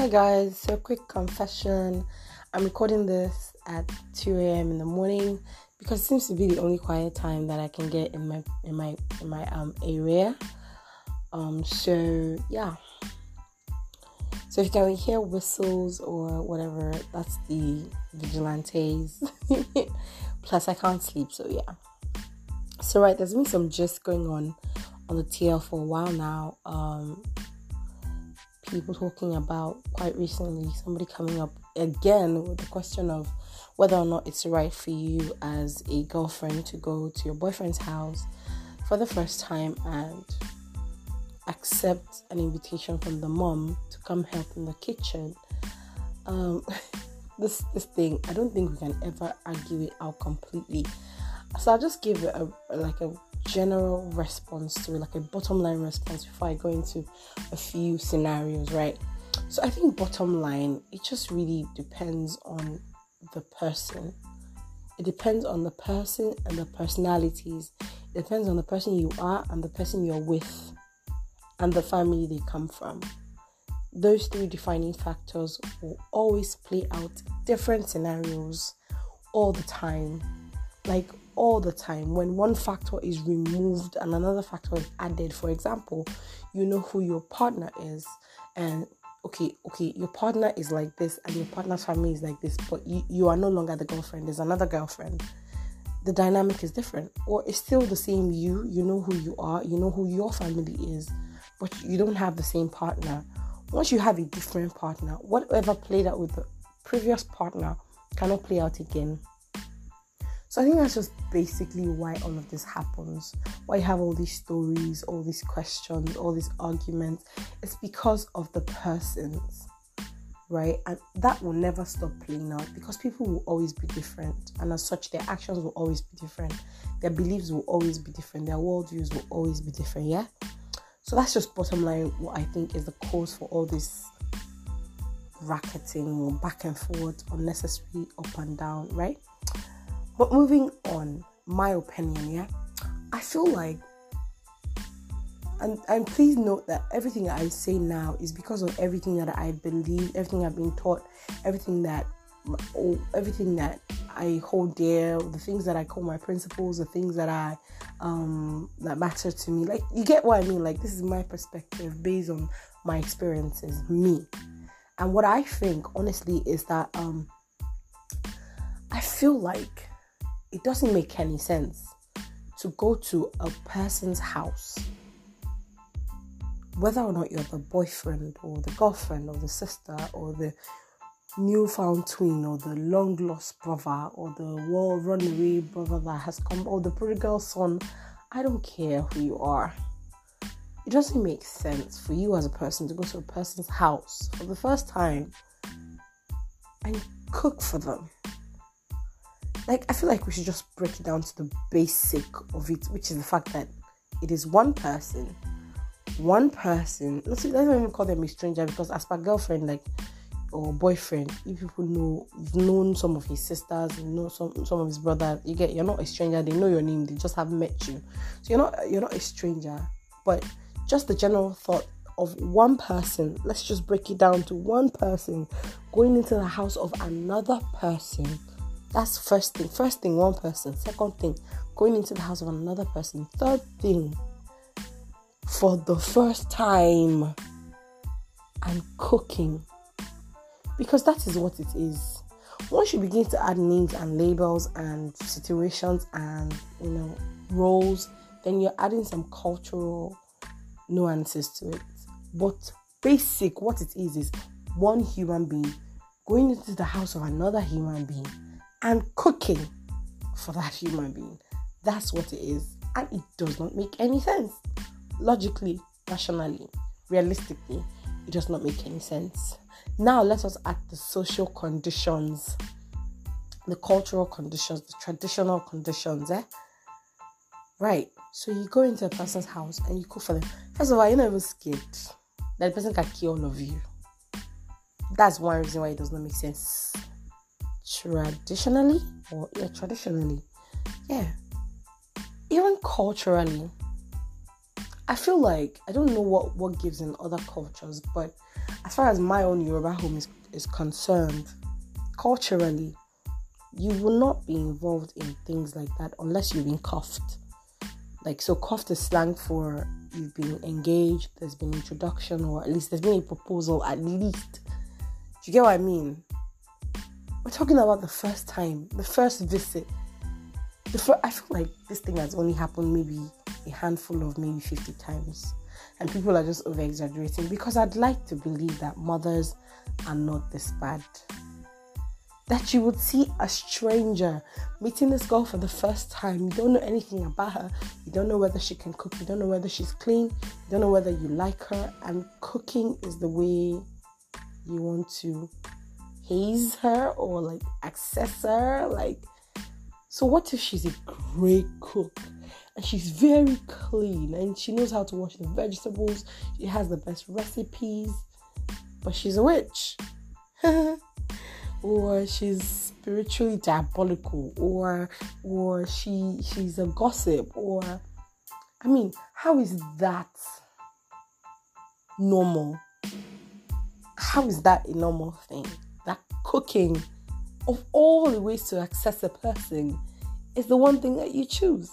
Hi guys, so quick confession. I'm recording this at 2 a.m. in the morning because it seems to be the only quiet time that I can get in my in my in my um area. Um so yeah. So if you can hear whistles or whatever, that's the vigilantes. Plus I can't sleep, so yeah. So right, there's been some gist going on on the TL for a while now. Um people talking about quite recently somebody coming up again with the question of whether or not it's right for you as a girlfriend to go to your boyfriend's house for the first time and accept an invitation from the mom to come help in the kitchen. Um, this this thing, I don't think we can ever argue it out completely. So I'll just give it a, like a general response to it, like a bottom line response before I go into a few scenarios, right? So I think bottom line, it just really depends on the person. It depends on the person and the personalities. It depends on the person you are and the person you're with and the family they come from. Those three defining factors will always play out different scenarios all the time. Like all the time. When one factor is removed and another factor is added, for example, you know who your partner is, and okay, okay, your partner is like this, and your partner's family is like this, but you, you are no longer the girlfriend, there's another girlfriend. The dynamic is different, or it's still the same you, you know who you are, you know who your family is, but you don't have the same partner. Once you have a different partner, whatever played out with the previous partner cannot play out again so I think that's just basically why all of this happens. Why you have all these stories, all these questions, all these arguments. It's because of the persons, right? And that will never stop playing out because people will always be different. And as such, their actions will always be different. Their beliefs will always be different. Their worldviews will always be different, yeah? So that's just bottom line what I think is the cause for all this racketing or back and forth, unnecessary up and down, right? But moving on, my opinion, yeah, I feel like, and, and please note that everything I say now is because of everything that I believe, everything I've been taught, everything that, everything that I hold dear, the things that I call my principles, the things that I, um, that matter to me. Like, you get what I mean? Like, this is my perspective based on my experiences, me. And what I think, honestly, is that, um, I feel like it doesn't make any sense to go to a person's house, whether or not you're the boyfriend or the girlfriend or the sister or the newfound twin or the long lost brother or the world runaway brother that has come or the prodigal son. I don't care who you are. It doesn't make sense for you as a person to go to a person's house for the first time and cook for them like I feel like we should just break it down to the basic of it, which is the fact that it is one person, one person. Let's, let's not even call them a stranger because as per girlfriend, like or boyfriend, you people know you've known some of his sisters, you know some some of his brothers. You get you're not a stranger. They know your name. They just have met you, so you're not you're not a stranger. But just the general thought of one person. Let's just break it down to one person going into the house of another person that's first thing. First thing, one person. Second thing, going into the house of another person. Third thing, for the first time, I'm cooking. Because that is what it is. Once you begin to add names and labels and situations and you know roles, then you're adding some cultural nuances to it. But basic what it is is one human being going into the house of another human being and cooking for that human being. That's what it is. And it does not make any sense. Logically, rationally, realistically, it does not make any sense. Now, let us add the social conditions, the cultural conditions, the traditional conditions. Eh? Right. So you go into a person's house and you cook for them. First of all, you're not even scared that the person can kill all of you. That's one reason why it does not make sense traditionally or yeah traditionally yeah even culturally i feel like i don't know what what gives in other cultures but as far as my own Yoruba home is, is concerned, culturally, you will not be involved in things like that unless you've been cuffed. Like, so cuffed is slang for you've been engaged, there's been introduction, or at least there's been a proposal, at least. Do you get what I mean? We're talking about the first time, the first visit. The first, I feel like this thing has only happened maybe a handful of maybe 50 times. And people are just over exaggerating because I'd like to believe that mothers are not this bad that you would see a stranger meeting this girl for the first time. You don't know anything about her. You don't know whether she can cook. You don't know whether she's clean. You don't know whether you like her. And cooking is the way you want to haze her or like access her. Like, so what if she's a great cook and she's very clean and she knows how to wash the vegetables? She has the best recipes, but she's a witch. or she's spiritually diabolical or or she she's a gossip or I mean, how is that normal? How is that a normal thing? Cooking of all the ways to access a person is the one thing that you choose.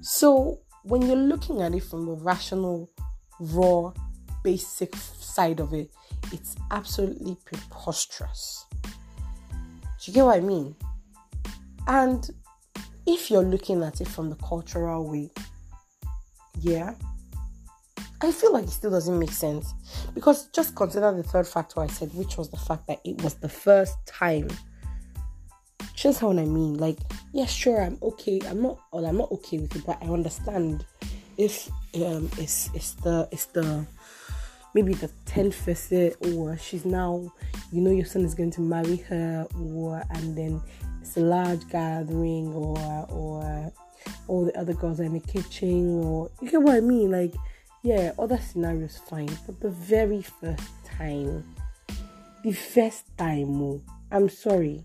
So when you're looking at it from the rational, raw, basic side of it, it's absolutely preposterous. Do you get what I mean? And if you're looking at it from the cultural way, yeah, I feel like it still doesn't make sense. Because just consider the third factor I said, which was the fact that it was the first time. Just how I mean. Like, yeah, sure, I'm okay. I'm not well, I'm not okay with it, but I understand if um it's it's the it's the maybe the 10th visit or she's now you know your son is going to marry her or and then it's a large gathering or or all the other girls are in the kitchen or you get what I mean like yeah other scenarios fine but the very first time the first time oh, I'm sorry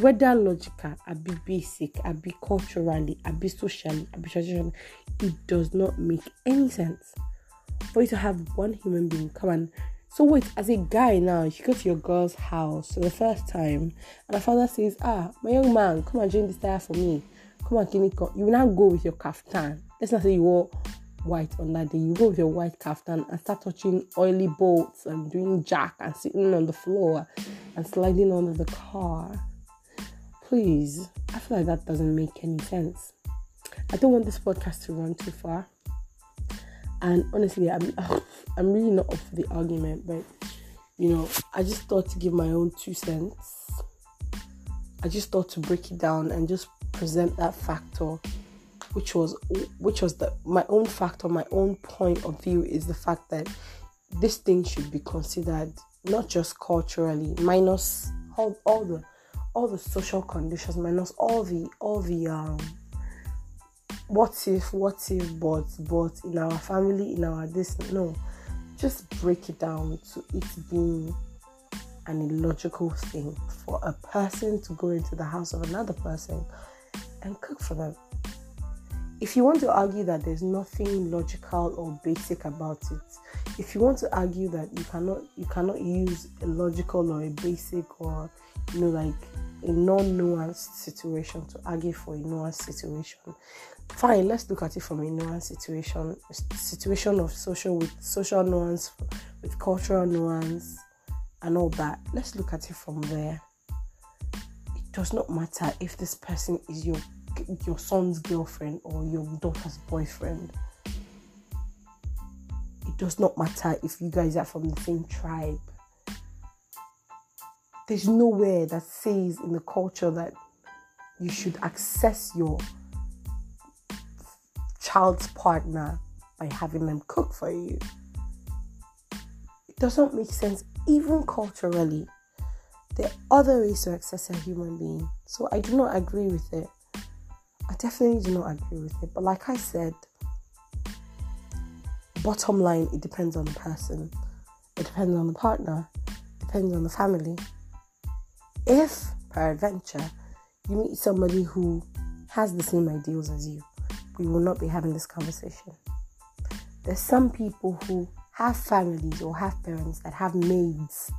whether logical I be basic I be culturally I be socially I be traditional it does not make any sense for you to have one human being come and so wait, as a guy now, you go to your girl's house for the first time, and the father says, Ah, my young man, come and drink this tire for me. Come on, give. You will now go with your kaftan. Let's not say you wore white on that day. You go with your white kaftan and start touching oily bolts and doing jack and sitting on the floor and sliding under the car. Please, I feel like that doesn't make any sense. I don't want this podcast to run too far and honestly i'm i'm really not up for the argument but you know i just thought to give my own two cents i just thought to break it down and just present that factor which was which was the my own factor my own point of view is the fact that this thing should be considered not just culturally minus all, all the all the social conditions minus all the all the um what if, what if, but, but in our family, in our this, no. Just break it down to it being an illogical thing for a person to go into the house of another person and cook for them. If you want to argue that there's nothing logical or basic about it, if you want to argue that you cannot you cannot use a logical or a basic or you know like a non-nuanced situation to argue for a nuanced situation, fine let's look at it from a nuanced situation situation of social with social nuance with cultural nuance and all that. Let's look at it from there. It does not matter if this person is your your son's girlfriend or your daughter's boyfriend it does not matter if you guys are from the same tribe there's nowhere that says in the culture that you should access your child's partner by having them cook for you. It doesn't make sense, even culturally. There are other ways to access a human being. So I do not agree with it. I definitely do not agree with it. But like I said, bottom line, it depends on the person, it depends on the partner, it depends on the family. If, peradventure, you meet somebody who has the same ideals as you, we will not be having this conversation. There's some people who have families or have parents that have maids,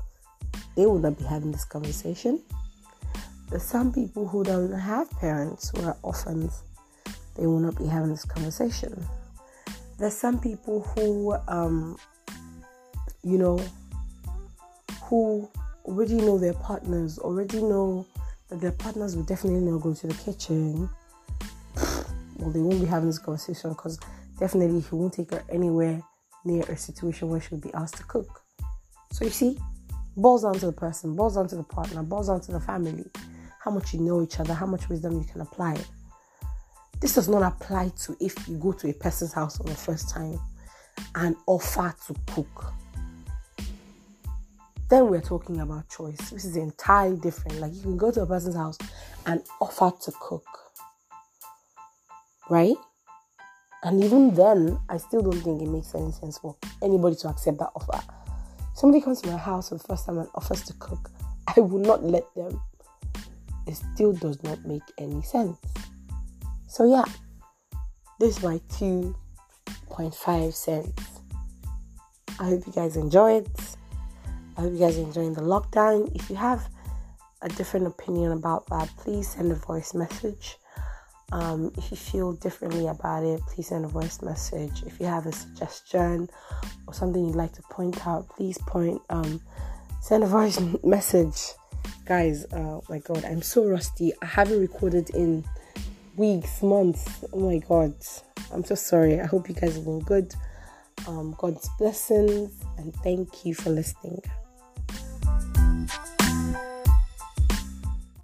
they will not be having this conversation. There's some people who don't have parents who are orphans, they will not be having this conversation. There's some people who, um, you know, who already know their partners, already know that their partners will definitely not go to the kitchen. Well, they won't be having this conversation because definitely he won't take her anywhere near a situation where she'll be asked to cook. So you see, boils down to the person, boils down to the partner, boils down to the family, how much you know each other, how much wisdom you can apply. This does not apply to if you go to a person's house for the first time and offer to cook. Then we're talking about choice. This is entirely different. Like you can go to a person's house and offer to cook. Right? And even then, I still don't think it makes any sense for anybody to accept that offer. Somebody comes to my house for the first time and offers to cook, I will not let them. It still does not make any sense. So, yeah, this is my 2.5 cents. I hope you guys enjoyed. I hope you guys are enjoying the lockdown. If you have a different opinion about that, please send a voice message. Um, if you feel differently about it, please send a voice message. If you have a suggestion or something you'd like to point out, please point um, send a voice message. Guys, oh my god, I'm so rusty. I haven't recorded in weeks, months. Oh my god. I'm so sorry. I hope you guys have been good. Um, God's blessings and thank you for listening.